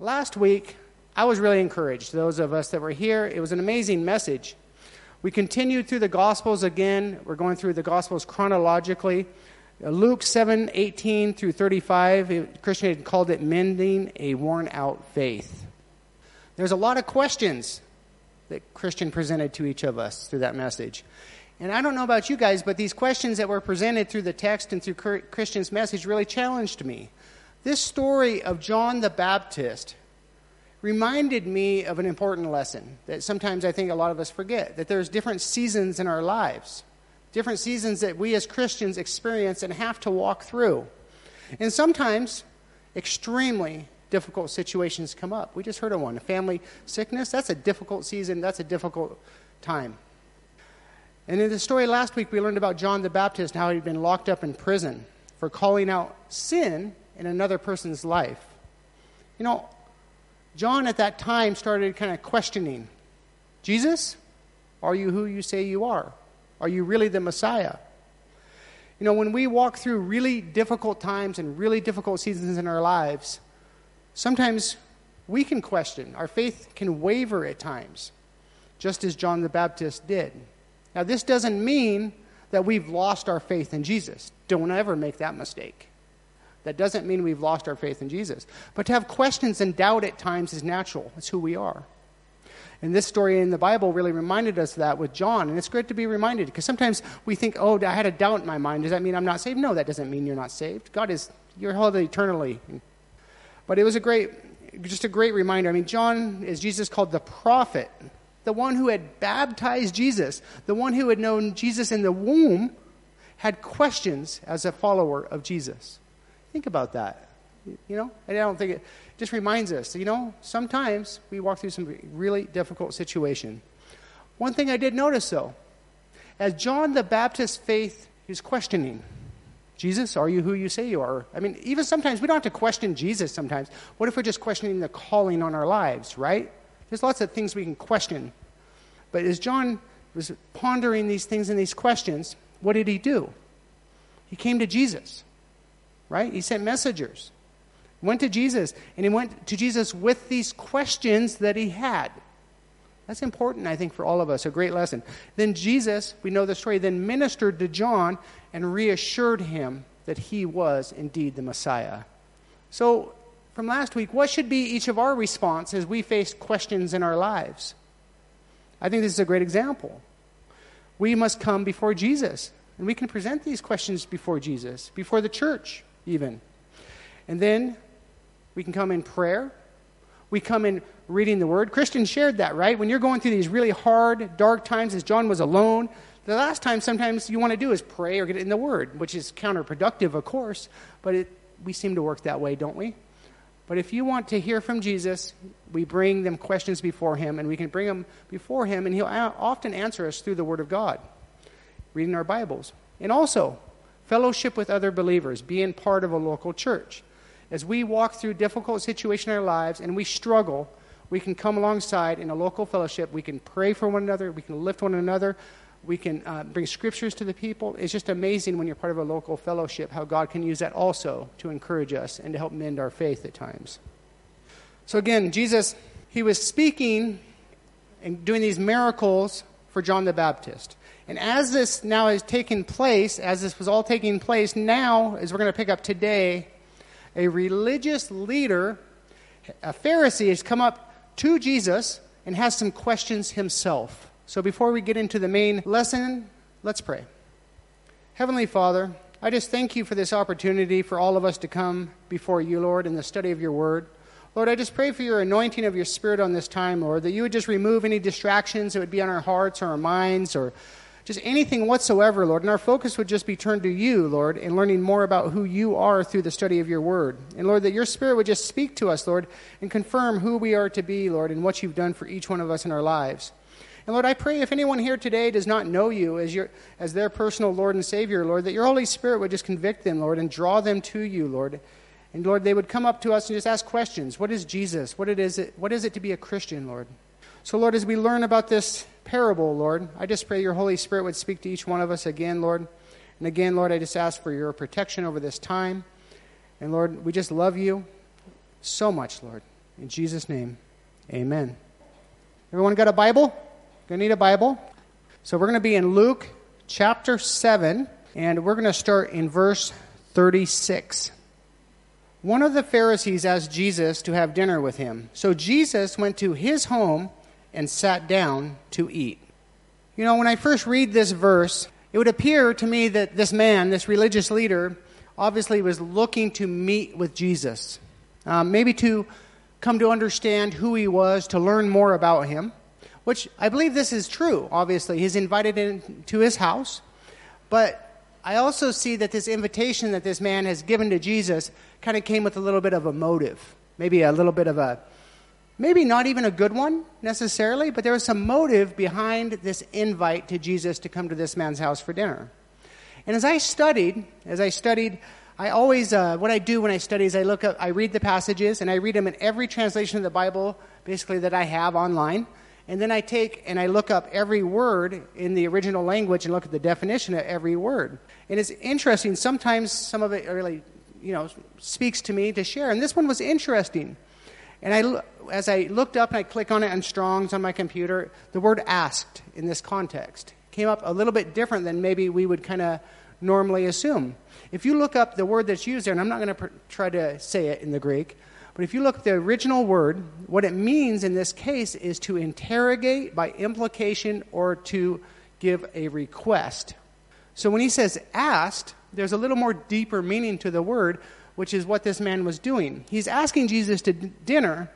Last week, I was really encouraged. Those of us that were here, it was an amazing message. We continued through the Gospels again. We're going through the Gospels chronologically. Uh, Luke 7 18 through 35, Christian had called it mending a worn out faith. There's a lot of questions that Christian presented to each of us through that message. And I don't know about you guys, but these questions that were presented through the text and through Christian's message really challenged me. This story of John the Baptist reminded me of an important lesson that sometimes I think a lot of us forget that there's different seasons in our lives, different seasons that we as Christians experience and have to walk through. And sometimes extremely difficult situations come up. We just heard of one a family sickness. That's a difficult season, that's a difficult time. And in the story last week, we learned about John the Baptist how he'd been locked up in prison for calling out sin in another person's life. You know, John at that time started kind of questioning Jesus, are you who you say you are? Are you really the Messiah? You know, when we walk through really difficult times and really difficult seasons in our lives, sometimes we can question. Our faith can waver at times, just as John the Baptist did. Now, this doesn't mean that we've lost our faith in Jesus. Don't ever make that mistake. That doesn't mean we've lost our faith in Jesus. But to have questions and doubt at times is natural. It's who we are. And this story in the Bible really reminded us of that with John. And it's great to be reminded because sometimes we think, oh, I had a doubt in my mind. Does that mean I'm not saved? No, that doesn't mean you're not saved. God is, you're held eternally. But it was a great, just a great reminder. I mean, John is Jesus called the prophet, the one who had baptized Jesus, the one who had known Jesus in the womb, had questions as a follower of Jesus. Think about that. You know, and I don't think it just reminds us, you know, sometimes we walk through some really difficult situation. One thing I did notice though, as John the Baptist's faith is questioning, Jesus, are you who you say you are? I mean, even sometimes we don't have to question Jesus sometimes. What if we're just questioning the calling on our lives, right? There's lots of things we can question. But as John was pondering these things and these questions, what did he do? He came to Jesus right? He sent messengers. Went to Jesus, and he went to Jesus with these questions that he had. That's important, I think, for all of us. A great lesson. Then Jesus, we know the story, then ministered to John and reassured him that he was indeed the Messiah. So, from last week, what should be each of our response as we face questions in our lives? I think this is a great example. We must come before Jesus, and we can present these questions before Jesus, before the church even. And then we can come in prayer. We come in reading the Word. Christian shared that, right? When you're going through these really hard, dark times, as John was alone, the last time sometimes you want to do is pray or get in the Word, which is counterproductive, of course, but it, we seem to work that way, don't we? But if you want to hear from Jesus, we bring them questions before Him, and we can bring them before Him, and He'll often answer us through the Word of God, reading our Bibles. And also, fellowship with other believers, being part of a local church. As we walk through difficult situations in our lives and we struggle, we can come alongside in a local fellowship. We can pray for one another. We can lift one another. We can uh, bring scriptures to the people. It's just amazing when you're part of a local fellowship how God can use that also to encourage us and to help mend our faith at times. So, again, Jesus, he was speaking and doing these miracles for John the Baptist. And as this now is taking place, as this was all taking place, now, as we're going to pick up today, a religious leader, a Pharisee, has come up to Jesus and has some questions himself. So before we get into the main lesson, let's pray. Heavenly Father, I just thank you for this opportunity for all of us to come before you, Lord, in the study of your word. Lord, I just pray for your anointing of your spirit on this time, Lord, that you would just remove any distractions that would be on our hearts or our minds or just anything whatsoever, Lord. And our focus would just be turned to you, Lord, and learning more about who you are through the study of your word. And Lord, that your spirit would just speak to us, Lord, and confirm who we are to be, Lord, and what you've done for each one of us in our lives. And Lord, I pray if anyone here today does not know you as, your, as their personal Lord and Savior, Lord, that your Holy Spirit would just convict them, Lord, and draw them to you, Lord. And Lord, they would come up to us and just ask questions. What is Jesus? What, it is, it, what is it to be a Christian, Lord? So, Lord, as we learn about this parable, Lord, I just pray your Holy Spirit would speak to each one of us again, Lord. And again, Lord, I just ask for your protection over this time. And Lord, we just love you so much, Lord. In Jesus' name, amen. Everyone got a Bible? Gonna need a Bible? So we're to be in Luke chapter 7, and we're to start in verse 36. One of the Pharisees asked Jesus to have dinner with him. So Jesus went to his home and sat down to eat. You know, when I first read this verse, it would appear to me that this man, this religious leader, obviously was looking to meet with Jesus, um, maybe to come to understand who he was, to learn more about him, which I believe this is true, obviously. He's invited into his house, but I also see that this invitation that this man has given to Jesus kind of came with a little bit of a motive, maybe a little bit of a, maybe not even a good one necessarily, but there was some motive behind this invite to Jesus to come to this man's house for dinner. And as I studied, as I studied, I always, uh, what I do when I study is I look up, I read the passages, and I read them in every translation of the Bible, basically, that I have online. And then I take and I look up every word in the original language and look at the definition of every word. And it's interesting. Sometimes some of it really, you know, speaks to me to share. And this one was interesting. And I, as I looked up and I click on it on Strong's on my computer, the word asked in this context came up a little bit different than maybe we would kind of normally assume. If you look up the word that's used there, and I'm not going to pr- try to say it in the Greek, but if you look at the original word, what it means in this case is to interrogate by implication or to give a request. So when he says asked, there's a little more deeper meaning to the word, which is what this man was doing. He's asking Jesus to d- dinner,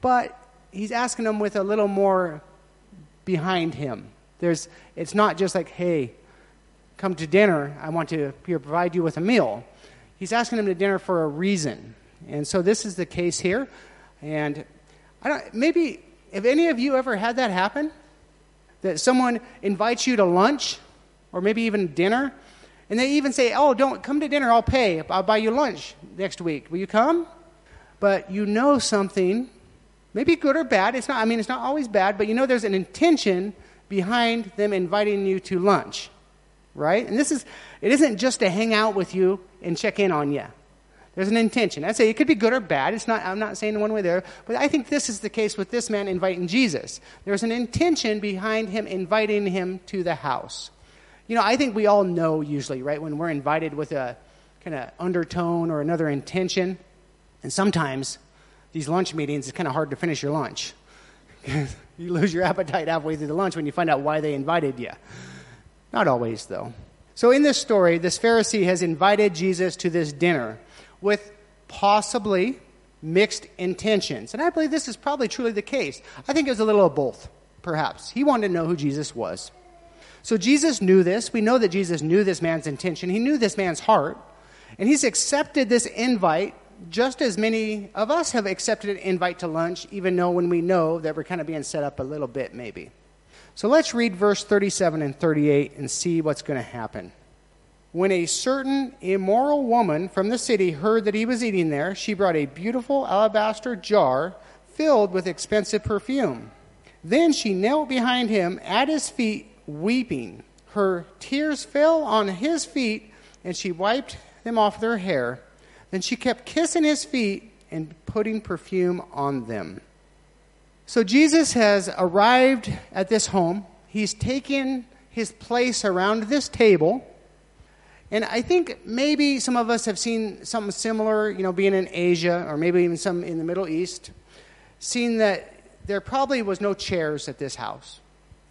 but he's asking him with a little more behind him. There's, it's not just like, hey, come to dinner. I want to provide you with a meal. He's asking him to dinner for a reason. And so this is the case here. And I don't, maybe, have any of you ever had that happen? That someone invites you to lunch or maybe even dinner, and they even say, Oh, don't come to dinner, I'll pay. I'll buy you lunch next week. Will you come? But you know something, maybe good or bad. It's not, I mean, it's not always bad, but you know there's an intention behind them inviting you to lunch right? And this is, it isn't just to hang out with you and check in on you. There's an intention. I say it could be good or bad. It's not, I'm not saying one way there, but I think this is the case with this man inviting Jesus. There's an intention behind him inviting him to the house. You know, I think we all know usually, right, when we're invited with a kind of undertone or another intention. And sometimes these lunch meetings, it's kind of hard to finish your lunch. you lose your appetite halfway through the lunch when you find out why they invited you. Not always, though. So, in this story, this Pharisee has invited Jesus to this dinner with possibly mixed intentions. And I believe this is probably truly the case. I think it was a little of both, perhaps. He wanted to know who Jesus was. So, Jesus knew this. We know that Jesus knew this man's intention, he knew this man's heart. And he's accepted this invite just as many of us have accepted an invite to lunch, even though when we know that we're kind of being set up a little bit, maybe. So let's read verse 37 and 38 and see what's going to happen. When a certain immoral woman from the city heard that he was eating there, she brought a beautiful alabaster jar filled with expensive perfume. Then she knelt behind him at his feet, weeping. Her tears fell on his feet, and she wiped them off with her hair. Then she kept kissing his feet and putting perfume on them. So Jesus has arrived at this home. He's taken his place around this table. And I think maybe some of us have seen something similar, you know, being in Asia or maybe even some in the Middle East, seen that there probably was no chairs at this house.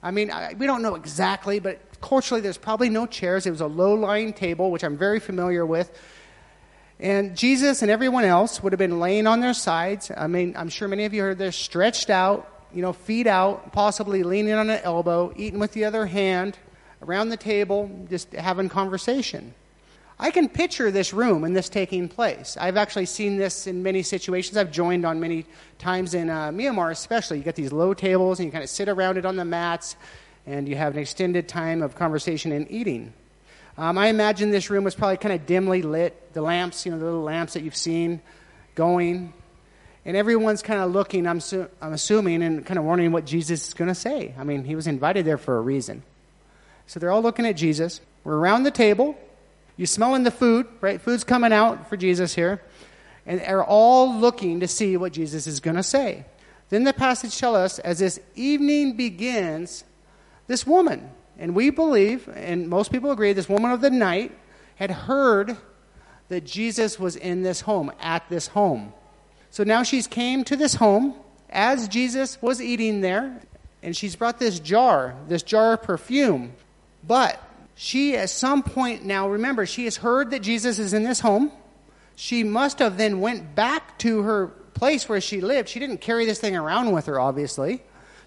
I mean, I, we don't know exactly, but culturally there's probably no chairs. It was a low lying table, which I'm very familiar with. And Jesus and everyone else would have been laying on their sides. I mean, I'm sure many of you heard this stretched out, you know, feet out, possibly leaning on an elbow, eating with the other hand, around the table, just having conversation. I can picture this room and this taking place. I've actually seen this in many situations. I've joined on many times in uh, Myanmar, especially. You get these low tables and you kind of sit around it on the mats, and you have an extended time of conversation and eating. Um, I imagine this room was probably kind of dimly lit. The lamps, you know, the little lamps that you've seen going. And everyone's kind of looking, I'm, su- I'm assuming, and kind of wondering what Jesus is going to say. I mean, he was invited there for a reason. So they're all looking at Jesus. We're around the table. You're smelling the food, right? Food's coming out for Jesus here. and are all looking to see what Jesus is going to say. Then the passage tells us as this evening begins, this woman, and we believe, and most people agree, this woman of the night had heard that Jesus was in this home, at this home. So now she's came to this home as Jesus was eating there, and she's brought this jar, this jar of perfume. But she, at some point now, remember, she has heard that Jesus is in this home. She must have then went back to her place where she lived. She didn't carry this thing around with her, obviously.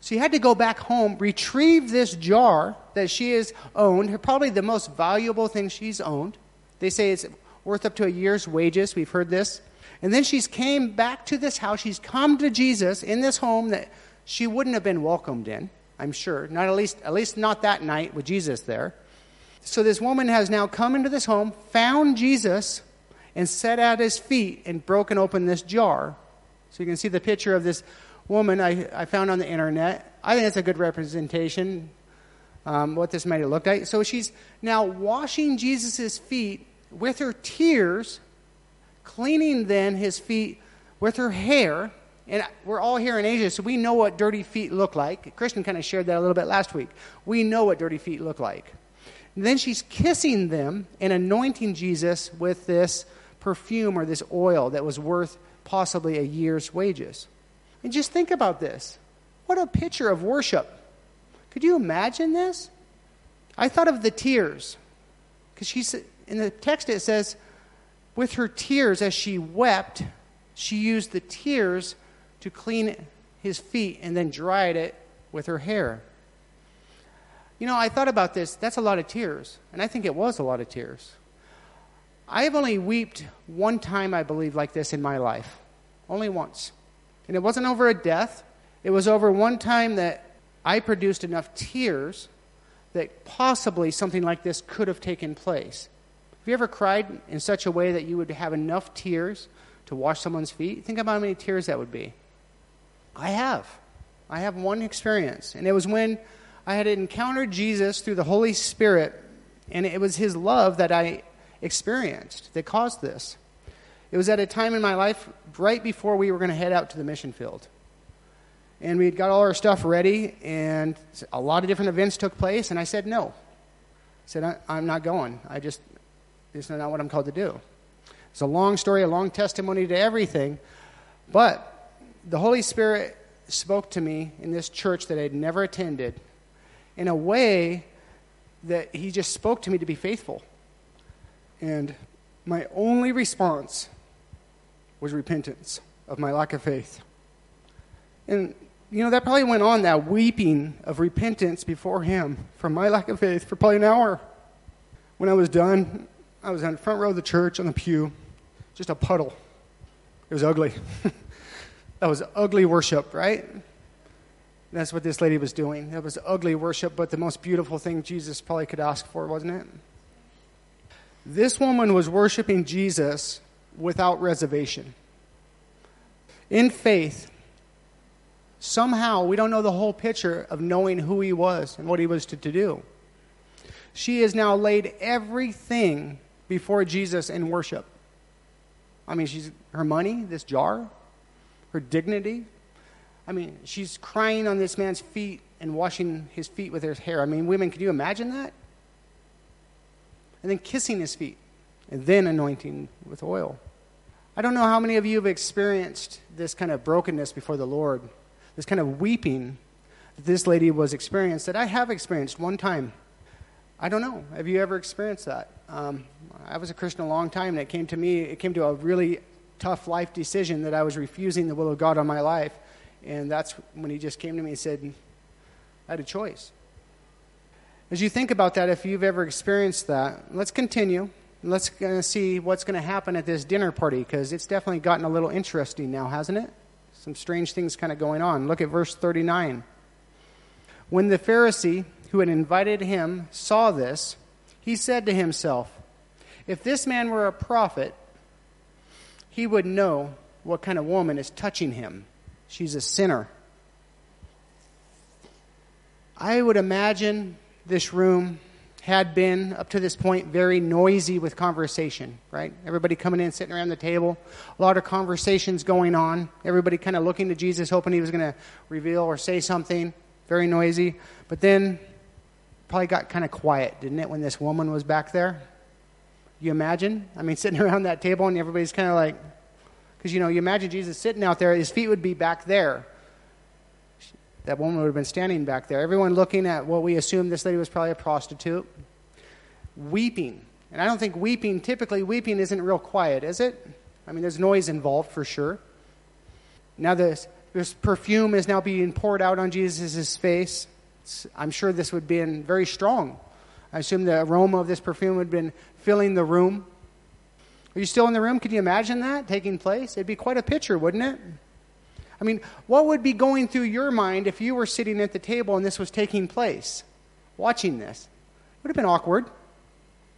She had to go back home, retrieve this jar that she has owned, probably the most valuable thing she's owned. They say it's worth up to a year's wages. We've heard this. And then she's came back to this house. She's come to Jesus in this home that she wouldn't have been welcomed in, I'm sure. Not at least at least not that night with Jesus there. So this woman has now come into this home, found Jesus, and sat at his feet and broken open this jar. So you can see the picture of this woman I, I found on the internet. I think it's a good representation um, what this might have looked like. So she's now washing Jesus' feet with her tears, cleaning then his feet with her hair. And we're all here in Asia, so we know what dirty feet look like. Christian kind of shared that a little bit last week. We know what dirty feet look like. And then she's kissing them and anointing Jesus with this perfume or this oil that was worth possibly a year's wages. And just think about this. What a picture of worship. Could you imagine this? I thought of the tears. Because she's in the text it says, with her tears as she wept, she used the tears to clean his feet and then dried it with her hair. You know, I thought about this. That's a lot of tears. And I think it was a lot of tears. I have only wept one time, I believe, like this in my life. Only once. And it wasn't over a death, it was over one time that I produced enough tears that possibly something like this could have taken place. Have you ever cried in such a way that you would have enough tears to wash someone's feet? Think about how many tears that would be. I have. I have one experience, and it was when I had encountered Jesus through the Holy Spirit, and it was his love that I experienced that caused this. It was at a time in my life right before we were going to head out to the mission field. And we had got all our stuff ready, and a lot of different events took place, and I said no. I said, I'm not going. I just, it's not what I'm called to do. It's a long story, a long testimony to everything, but the Holy Spirit spoke to me in this church that I had never attended in a way that He just spoke to me to be faithful. And my only response was repentance of my lack of faith. And, you know, that probably went on, that weeping of repentance before Him for my lack of faith for probably an hour. When I was done, I was on the front row of the church on the pew, just a puddle. It was ugly. that was ugly worship, right? That's what this lady was doing. That was ugly worship, but the most beautiful thing Jesus probably could ask for, wasn't it? This woman was worshiping Jesus without reservation. In faith, somehow, we don't know the whole picture of knowing who he was and what he was to, to do. She has now laid everything before Jesus in worship. I mean, she's her money, this jar, her dignity. I mean, she's crying on this man's feet and washing his feet with her hair. I mean, women, can you imagine that? And then kissing his feet and then anointing with oil. I don't know how many of you have experienced this kind of brokenness before the Lord, this kind of weeping that this lady was experienced, that I have experienced one time. I don't know. Have you ever experienced that? Um, I was a Christian a long time, and it came to me, it came to a really tough life decision that I was refusing the will of God on my life. And that's when he just came to me and said, I had a choice. As you think about that, if you've ever experienced that, let's continue. Let's uh, see what's going to happen at this dinner party because it's definitely gotten a little interesting now, hasn't it? Some strange things kind of going on. Look at verse 39. When the Pharisee who had invited him saw this, he said to himself, If this man were a prophet, he would know what kind of woman is touching him. She's a sinner. I would imagine this room had been, up to this point, very noisy with conversation, right? Everybody coming in, sitting around the table, a lot of conversations going on, everybody kind of looking to Jesus, hoping he was going to reveal or say something, very noisy. But then, probably got kind of quiet, didn't it, when this woman was back there? You imagine? I mean, sitting around that table and everybody's kind of like, because, you know, you imagine Jesus sitting out there, his feet would be back there that woman would have been standing back there. Everyone looking at what we assume this lady was probably a prostitute, weeping. And I don't think weeping, typically, weeping isn't real quiet, is it? I mean, there's noise involved for sure. Now, this, this perfume is now being poured out on Jesus' face. It's, I'm sure this would have been very strong. I assume the aroma of this perfume would have been filling the room. Are you still in the room? Can you imagine that taking place? It'd be quite a picture, wouldn't it? I mean, what would be going through your mind if you were sitting at the table and this was taking place, watching this? It would have been awkward.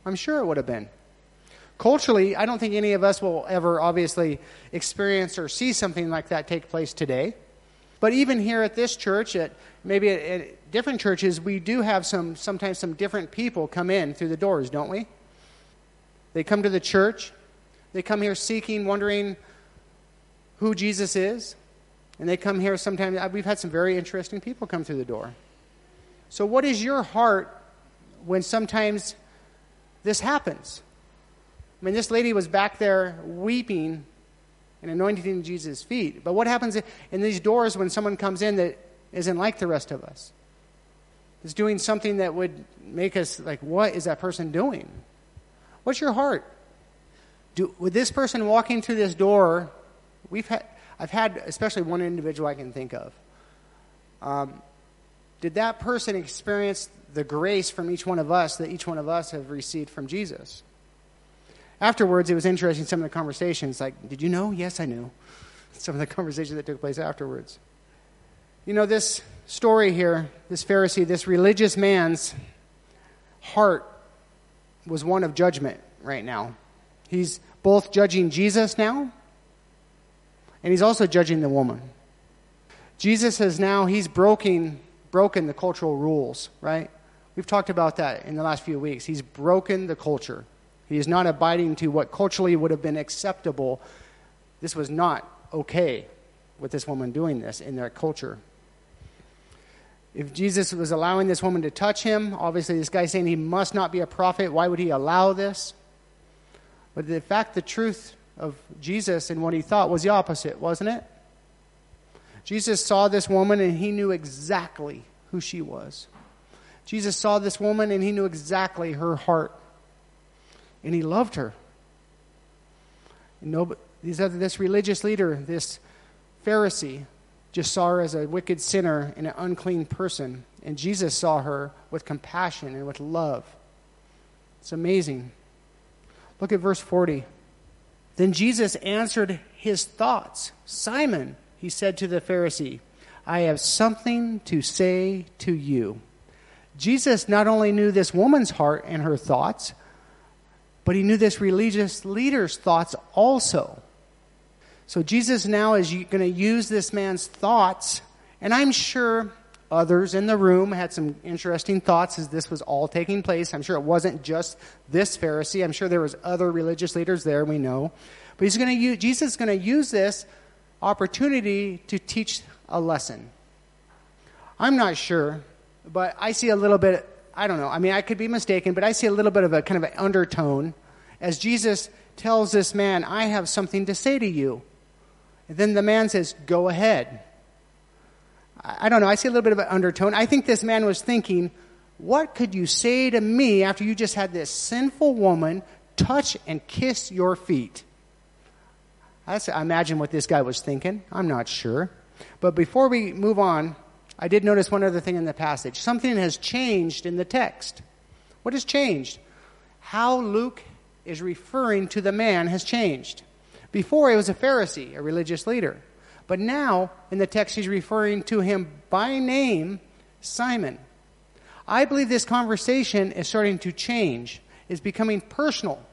I'm sure it would have been. Culturally, I don't think any of us will ever obviously experience or see something like that take place today. But even here at this church, at maybe at, at different churches, we do have some sometimes some different people come in through the doors, don't we? They come to the church. They come here seeking, wondering who Jesus is. And they come here sometimes. We've had some very interesting people come through the door. So, what is your heart when sometimes this happens? I mean, this lady was back there weeping and anointing Jesus' feet. But what happens in these doors when someone comes in that isn't like the rest of us? Is doing something that would make us like, what is that person doing? What's your heart? Do, with this person walking through this door, we've had I've had especially one individual I can think of. Um, did that person experience the grace from each one of us that each one of us have received from Jesus? Afterwards, it was interesting some of the conversations. Like, did you know? Yes, I knew. Some of the conversations that took place afterwards. You know, this story here, this Pharisee, this religious man's heart was one of judgment right now. He's both judging Jesus now and he's also judging the woman. Jesus has now, he's broken, broken the cultural rules, right? We've talked about that in the last few weeks. He's broken the culture. He is not abiding to what culturally would have been acceptable. This was not okay with this woman doing this in their culture. If Jesus was allowing this woman to touch him, obviously this guy's saying he must not be a prophet. Why would he allow this? But the fact, the truth of Jesus and what he thought was the opposite, wasn't it? Jesus saw this woman and he knew exactly who she was. Jesus saw this woman and he knew exactly her heart. And he loved her. And this religious leader, this Pharisee, just saw her as a wicked sinner and an unclean person. And Jesus saw her with compassion and with love. It's amazing. Look at verse 40. Then Jesus answered his thoughts. Simon, he said to the Pharisee, I have something to say to you. Jesus not only knew this woman's heart and her thoughts, but he knew this religious leader's thoughts also. So Jesus now is going to use this man's thoughts, and I'm sure others in the room had some interesting thoughts as this was all taking place. I'm sure it wasn't just this Pharisee. I'm sure there was other religious leaders there, we know. But he's going to use, Jesus is going to use this opportunity to teach a lesson. I'm not sure, but I see a little bit, I don't know. I mean, I could be mistaken, but I see a little bit of a kind of an undertone as Jesus tells this man, I have something to say to you. And then the man says, Go ahead. I don't know. I see a little bit of an undertone. I think this man was thinking, what could you say to me after you just had this sinful woman touch and kiss your feet? That's, I imagine what this guy was thinking. I'm not sure. But before we move on, I did notice one other thing in the passage. Something has changed in the text. What has changed? How Luke is referring to the man has changed. Before, he was a Pharisee, a religious leader. But now, in the text, he's referring to him by name, Simon. I believe this conversation is starting to change, is becoming personal.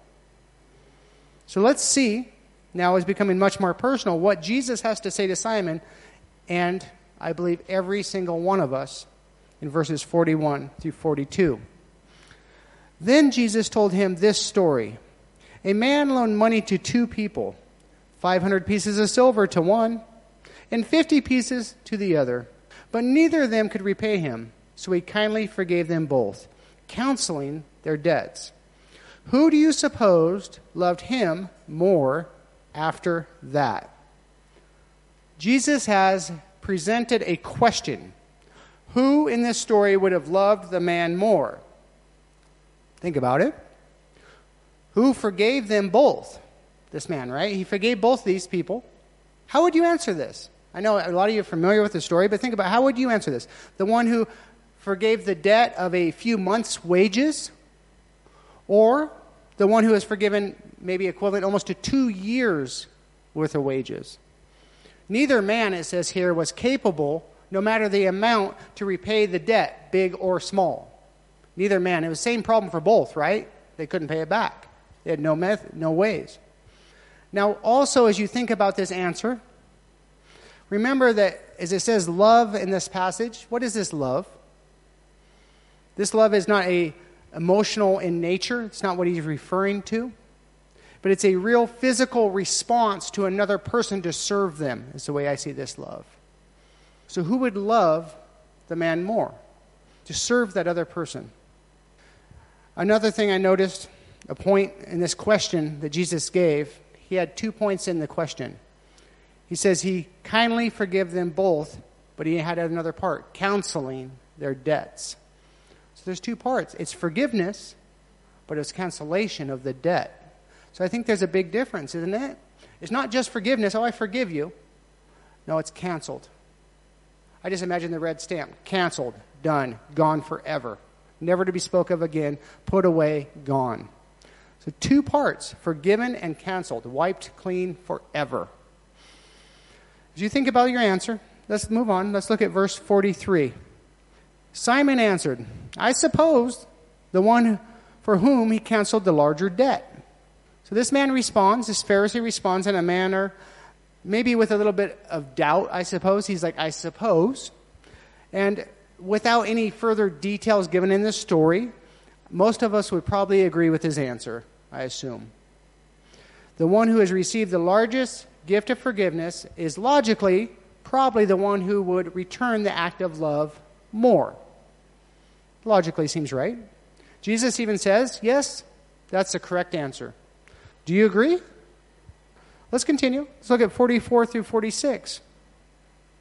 So let's see, now it's becoming much more personal, what Jesus has to say to Simon, and I believe every single one of us in verses 41 through 42. Then Jesus told him this story A man loaned money to two people 500 pieces of silver to one, and 50 pieces to the other. But neither of them could repay him, so he kindly forgave them both, counseling their debts. Who do you suppose loved him more after that? Jesus has presented a question. Who in this story would have loved the man more? Think about it. Who forgave them both? This man, right? He forgave both these people. How would you answer this? I know a lot of you are familiar with the story, but think about how would you answer this? The one who forgave the debt of a few months' wages, or the one who has forgiven maybe equivalent almost to two years worth of wages? Neither man, it says here, was capable, no matter the amount, to repay the debt, big or small. Neither man. It was the same problem for both, right? They couldn't pay it back. They had no method, no ways. Now, also, as you think about this answer, remember that as it says love in this passage, what is this love? This love is not a emotional in nature. It's not what he's referring to but it's a real physical response to another person to serve them, is the way I see this love. So, who would love the man more? To serve that other person. Another thing I noticed, a point in this question that Jesus gave, he had two points in the question. He says he kindly forgive them both, but he had another part, counseling their debts. So there's two parts. It's forgiveness, but it's cancellation of the debt. So I think there's a big difference, isn't it? It's not just forgiveness, oh, I forgive you. No, it's canceled. I just imagine the red stamp canceled, done, gone forever, never to be spoke of again, put away, gone. So, two parts forgiven and canceled, wiped clean forever. As you think about your answer, let's move on. Let's look at verse 43. Simon answered, I suppose the one for whom he canceled the larger debt. So this man responds, this Pharisee responds in a manner, maybe with a little bit of doubt, I suppose. He's like, I suppose. And without any further details given in this story, most of us would probably agree with his answer, I assume. The one who has received the largest gift of forgiveness is logically probably the one who would return the act of love more. Logically seems right. Jesus even says, yes, that's the correct answer. Do you agree? Let's continue. Let's look at 44 through 46.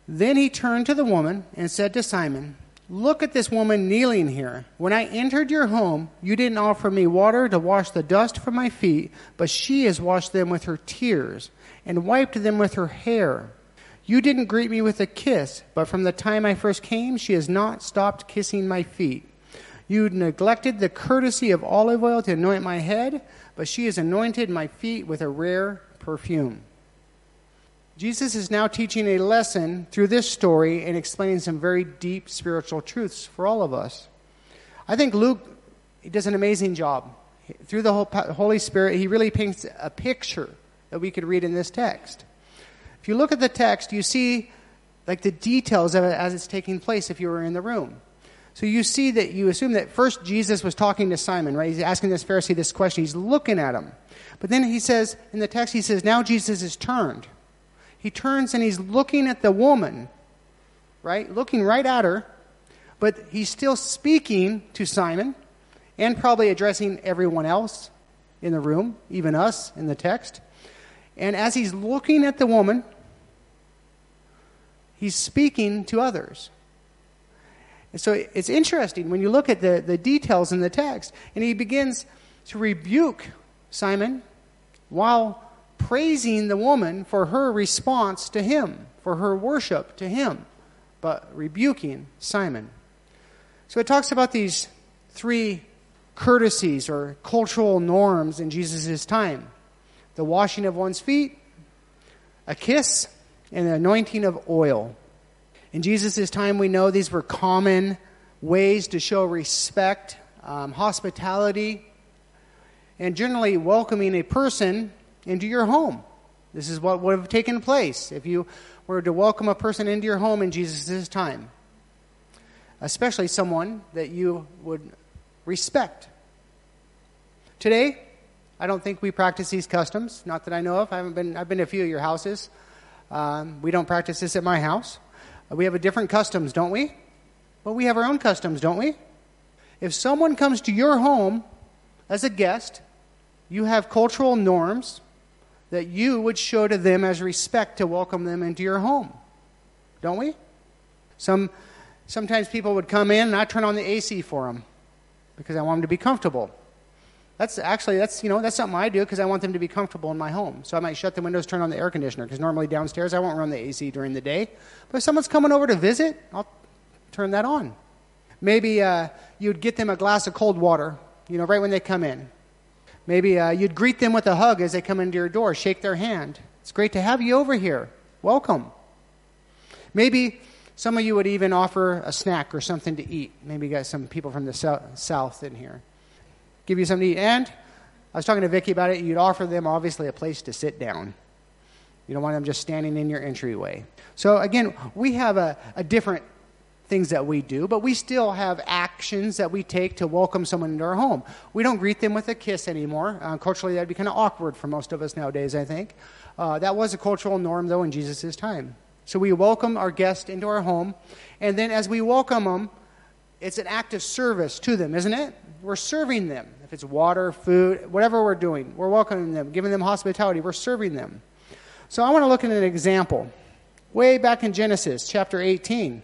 Then he turned to the woman and said to Simon, Look at this woman kneeling here. When I entered your home, you didn't offer me water to wash the dust from my feet, but she has washed them with her tears and wiped them with her hair. You didn't greet me with a kiss, but from the time I first came, she has not stopped kissing my feet. You neglected the courtesy of olive oil to anoint my head but she has anointed my feet with a rare perfume. Jesus is now teaching a lesson through this story and explaining some very deep spiritual truths for all of us. I think Luke does an amazing job. Through the Holy Spirit, he really paints a picture that we could read in this text. If you look at the text, you see like the details of it as it's taking place if you were in the room. So you see that you assume that first Jesus was talking to Simon, right? He's asking this Pharisee this question. He's looking at him. But then he says, in the text, he says, now Jesus is turned. He turns and he's looking at the woman, right? Looking right at her. But he's still speaking to Simon and probably addressing everyone else in the room, even us in the text. And as he's looking at the woman, he's speaking to others. So it's interesting when you look at the, the details in the text. And he begins to rebuke Simon while praising the woman for her response to him, for her worship to him, but rebuking Simon. So it talks about these three courtesies or cultural norms in Jesus' time the washing of one's feet, a kiss, and the anointing of oil. In Jesus' time, we know these were common ways to show respect, um, hospitality, and generally welcoming a person into your home. This is what would have taken place if you were to welcome a person into your home in Jesus' time, especially someone that you would respect. Today, I don't think we practice these customs. Not that I know of. I haven't been. I've been to a few of your houses. Um, we don't practice this at my house. We have a different customs, don't we? Well, we have our own customs, don't we? If someone comes to your home as a guest, you have cultural norms that you would show to them as respect to welcome them into your home. Don't we? Some, sometimes people would come in and I turn on the AC for them because I want them to be comfortable. That's actually that's you know that's something I do because I want them to be comfortable in my home. So I might shut the windows, turn on the air conditioner because normally downstairs I won't run the AC during the day. But if someone's coming over to visit, I'll turn that on. Maybe uh, you'd get them a glass of cold water, you know, right when they come in. Maybe uh, you'd greet them with a hug as they come into your door, shake their hand. It's great to have you over here. Welcome. Maybe some of you would even offer a snack or something to eat. Maybe you got some people from the so- south in here. Give you something to eat. And I was talking to Vicki about it. You'd offer them, obviously, a place to sit down. You don't want them just standing in your entryway. So, again, we have a, a different things that we do, but we still have actions that we take to welcome someone into our home. We don't greet them with a kiss anymore. Uh, culturally, that'd be kind of awkward for most of us nowadays, I think. Uh, that was a cultural norm, though, in Jesus' time. So we welcome our guest into our home, and then as we welcome them, it's an act of service to them, isn't it? We're serving them. If it's water, food, whatever we're doing, we're welcoming them, giving them hospitality, we're serving them. So I want to look at an example. Way back in Genesis chapter 18.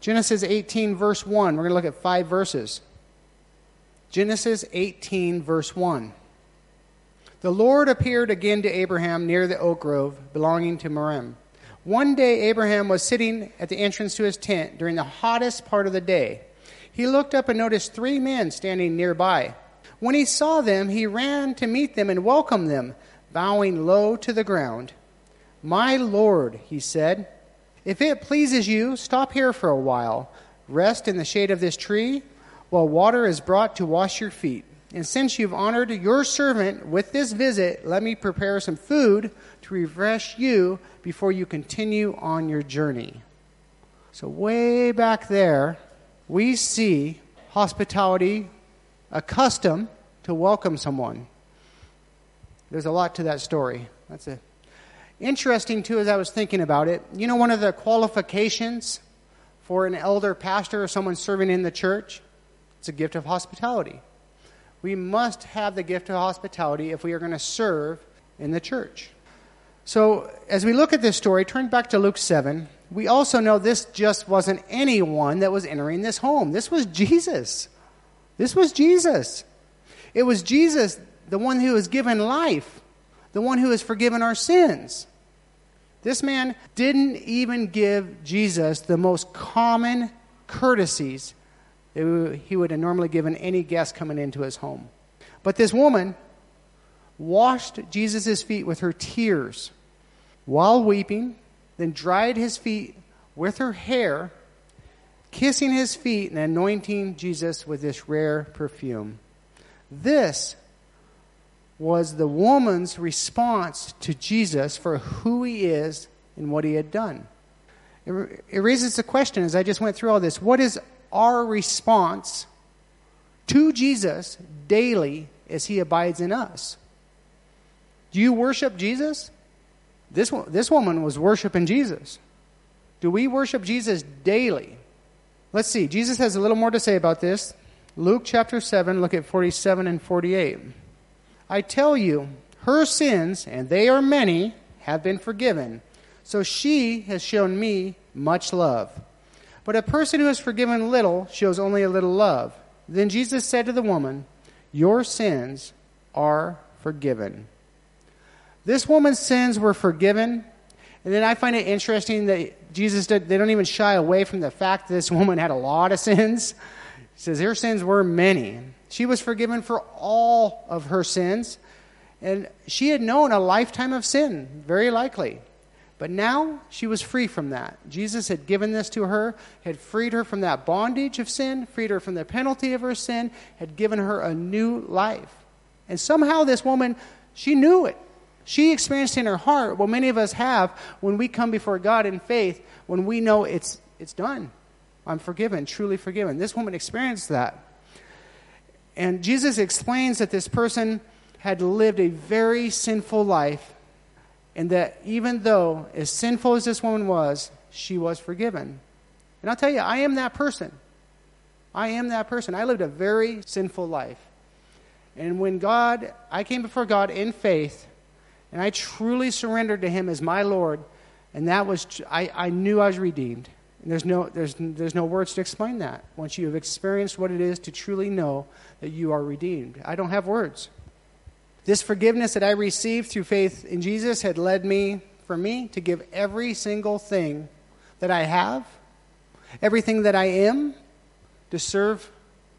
Genesis 18, verse 1. We're going to look at five verses. Genesis 18, verse 1. The Lord appeared again to Abraham near the oak grove belonging to Mamre. One day, Abraham was sitting at the entrance to his tent during the hottest part of the day. He looked up and noticed three men standing nearby. When he saw them, he ran to meet them and welcomed them, bowing low to the ground. My Lord, he said, if it pleases you, stop here for a while. Rest in the shade of this tree while water is brought to wash your feet. And since you've honored your servant with this visit, let me prepare some food to refresh you before you continue on your journey. So, way back there, we see hospitality, a custom to welcome someone. There's a lot to that story. That's a Interesting, too, as I was thinking about it, you know, one of the qualifications for an elder pastor or someone serving in the church? It's a gift of hospitality. We must have the gift of hospitality if we are going to serve in the church. So, as we look at this story, turn back to Luke 7. We also know this just wasn't anyone that was entering this home. This was Jesus. This was Jesus. It was Jesus, the one who has given life the one who has forgiven our sins. This man didn't even give Jesus the most common courtesies that he would have normally given any guest coming into his home. But this woman washed Jesus' feet with her tears while weeping, then dried his feet with her hair, kissing his feet and anointing Jesus with this rare perfume. This was the woman's response to Jesus for who he is and what he had done. It, it raises the question as I just went through all this what is our response to Jesus daily as he abides in us? Do you worship Jesus? This, this woman was worshiping Jesus. Do we worship Jesus daily? Let's see. Jesus has a little more to say about this. Luke chapter 7, look at 47 and 48. I tell you, her sins, and they are many, have been forgiven. So she has shown me much love. But a person who has forgiven little shows only a little love. Then Jesus said to the woman, Your sins are forgiven. This woman's sins were forgiven. And then I find it interesting that Jesus did, they don't even shy away from the fact that this woman had a lot of sins. He says her sins were many. She was forgiven for all of her sins, and she had known a lifetime of sin, very likely. But now she was free from that. Jesus had given this to her, had freed her from that bondage of sin, freed her from the penalty of her sin, had given her a new life. And somehow this woman, she knew it. She experienced in her heart what many of us have when we come before God in faith, when we know it's, it's done. I'm forgiven, truly forgiven. This woman experienced that. And Jesus explains that this person had lived a very sinful life, and that even though, as sinful as this woman was, she was forgiven. And I'll tell you, I am that person. I am that person. I lived a very sinful life. And when God, I came before God in faith, and I truly surrendered to Him as my Lord, and that was, I, I knew I was redeemed. And there's no, there's, there's no words to explain that once you have experienced what it is to truly know that you are redeemed. I don't have words. This forgiveness that I received through faith in Jesus had led me, for me, to give every single thing that I have, everything that I am, to serve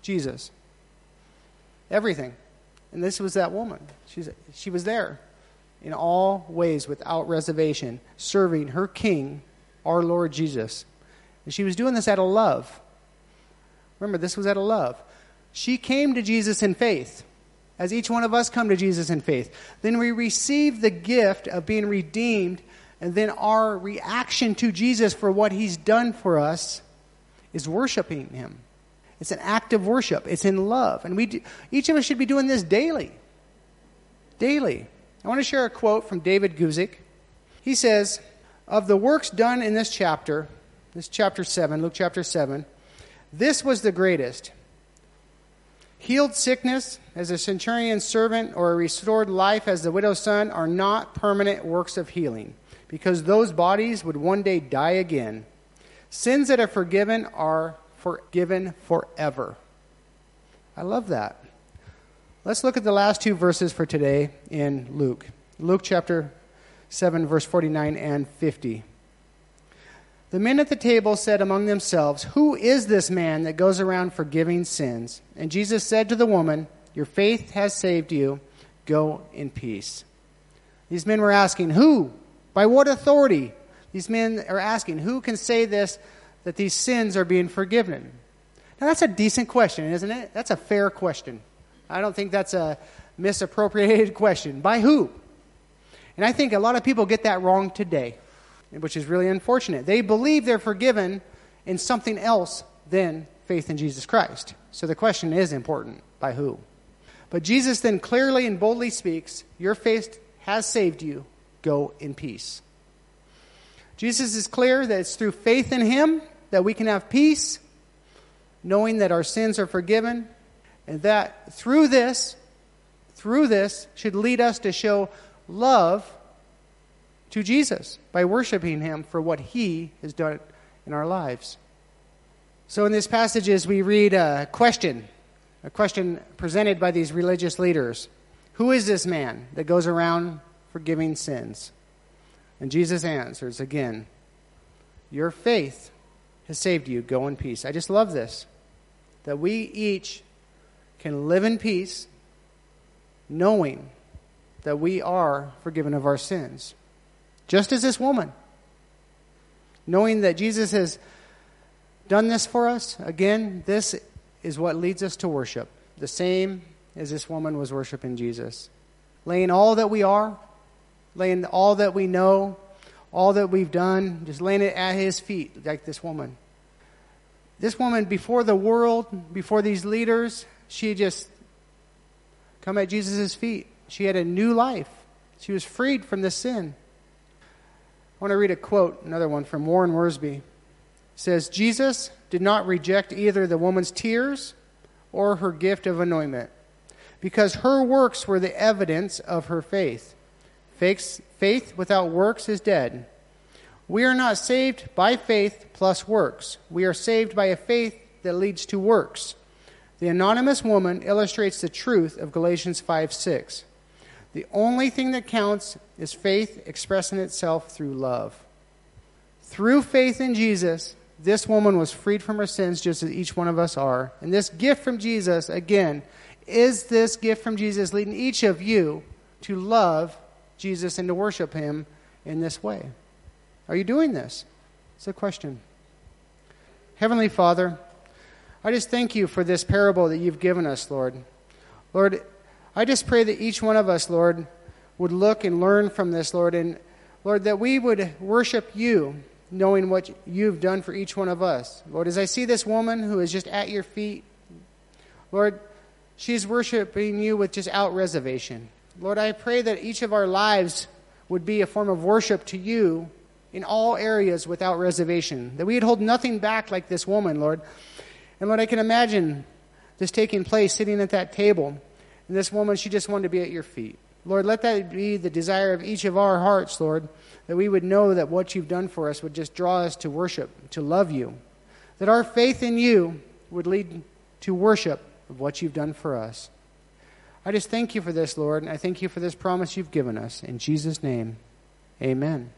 Jesus. Everything. And this was that woman. She's, she was there in all ways without reservation, serving her King, our Lord Jesus. And she was doing this out of love. Remember, this was out of love. She came to Jesus in faith, as each one of us come to Jesus in faith. Then we receive the gift of being redeemed, and then our reaction to Jesus for what he's done for us is worshiping him. It's an act of worship. It's in love. And we do, each of us should be doing this daily. Daily. I want to share a quote from David Guzik. He says, Of the works done in this chapter, this chapter 7, Luke chapter 7, this was the greatest. Healed sickness as a centurion's servant or a restored life as the widow's son are not permanent works of healing, because those bodies would one day die again. Sins that are forgiven are forgiven forever. I love that. Let's look at the last two verses for today in Luke. Luke chapter 7, verse 49 and 50. The men at the table said among themselves, Who is this man that goes around forgiving sins? And Jesus said to the woman, Your faith has saved you. Go in peace. These men were asking, Who? By what authority? These men are asking, Who can say this that these sins are being forgiven? Now, that's a decent question, isn't it? That's a fair question. I don't think that's a misappropriated question. By who? And I think a lot of people get that wrong today, which is really unfortunate. They believe they're forgiven in something else than faith in Jesus Christ. So the question is important by who? But Jesus then clearly and boldly speaks Your faith has saved you. Go in peace. Jesus is clear that it's through faith in Him that we can have peace, knowing that our sins are forgiven, and that through this, through this, should lead us to show love to Jesus by worshiping Him for what He has done in our lives. So, in this passage, as we read a question, a question presented by these religious leaders Who is this man that goes around forgiving sins? And Jesus answers again, Your faith has saved you. Go in peace. I just love this. That we each can live in peace knowing that we are forgiven of our sins. Just as this woman. Knowing that Jesus has done this for us, again, this is what leads us to worship. The same as this woman was worshiping Jesus. Laying all that we are, laying all that we know, all that we've done, just laying it at his feet, like this woman. This woman, before the world, before these leaders, she just come at Jesus' feet. She had a new life. She was freed from the sin. I want to read a quote, another one from Warren Wiersbe. It says, Jesus did not reject either the woman's tears or her gift of anointment, because her works were the evidence of her faith. Faith without works is dead. We are not saved by faith plus works. We are saved by a faith that leads to works. The anonymous woman illustrates the truth of Galatians 5 6. The only thing that counts is faith expressing itself through love. Through faith in Jesus, this woman was freed from her sins just as each one of us are. And this gift from Jesus, again, is this gift from Jesus leading each of you to love Jesus and to worship him in this way? Are you doing this? It's a question. Heavenly Father, I just thank you for this parable that you've given us, Lord. Lord, I just pray that each one of us, Lord, would look and learn from this, Lord, and Lord, that we would worship you, knowing what you've done for each one of us. Lord, as I see this woman who is just at your feet, Lord, She's worshiping you with just out reservation. Lord, I pray that each of our lives would be a form of worship to you in all areas without reservation. That we'd hold nothing back like this woman, Lord. And Lord, I can imagine this taking place sitting at that table. And this woman, she just wanted to be at your feet. Lord, let that be the desire of each of our hearts, Lord, that we would know that what you've done for us would just draw us to worship, to love you. That our faith in you would lead to worship of what you've done for us. I just thank you for this, Lord, and I thank you for this promise you've given us. In Jesus' name, amen.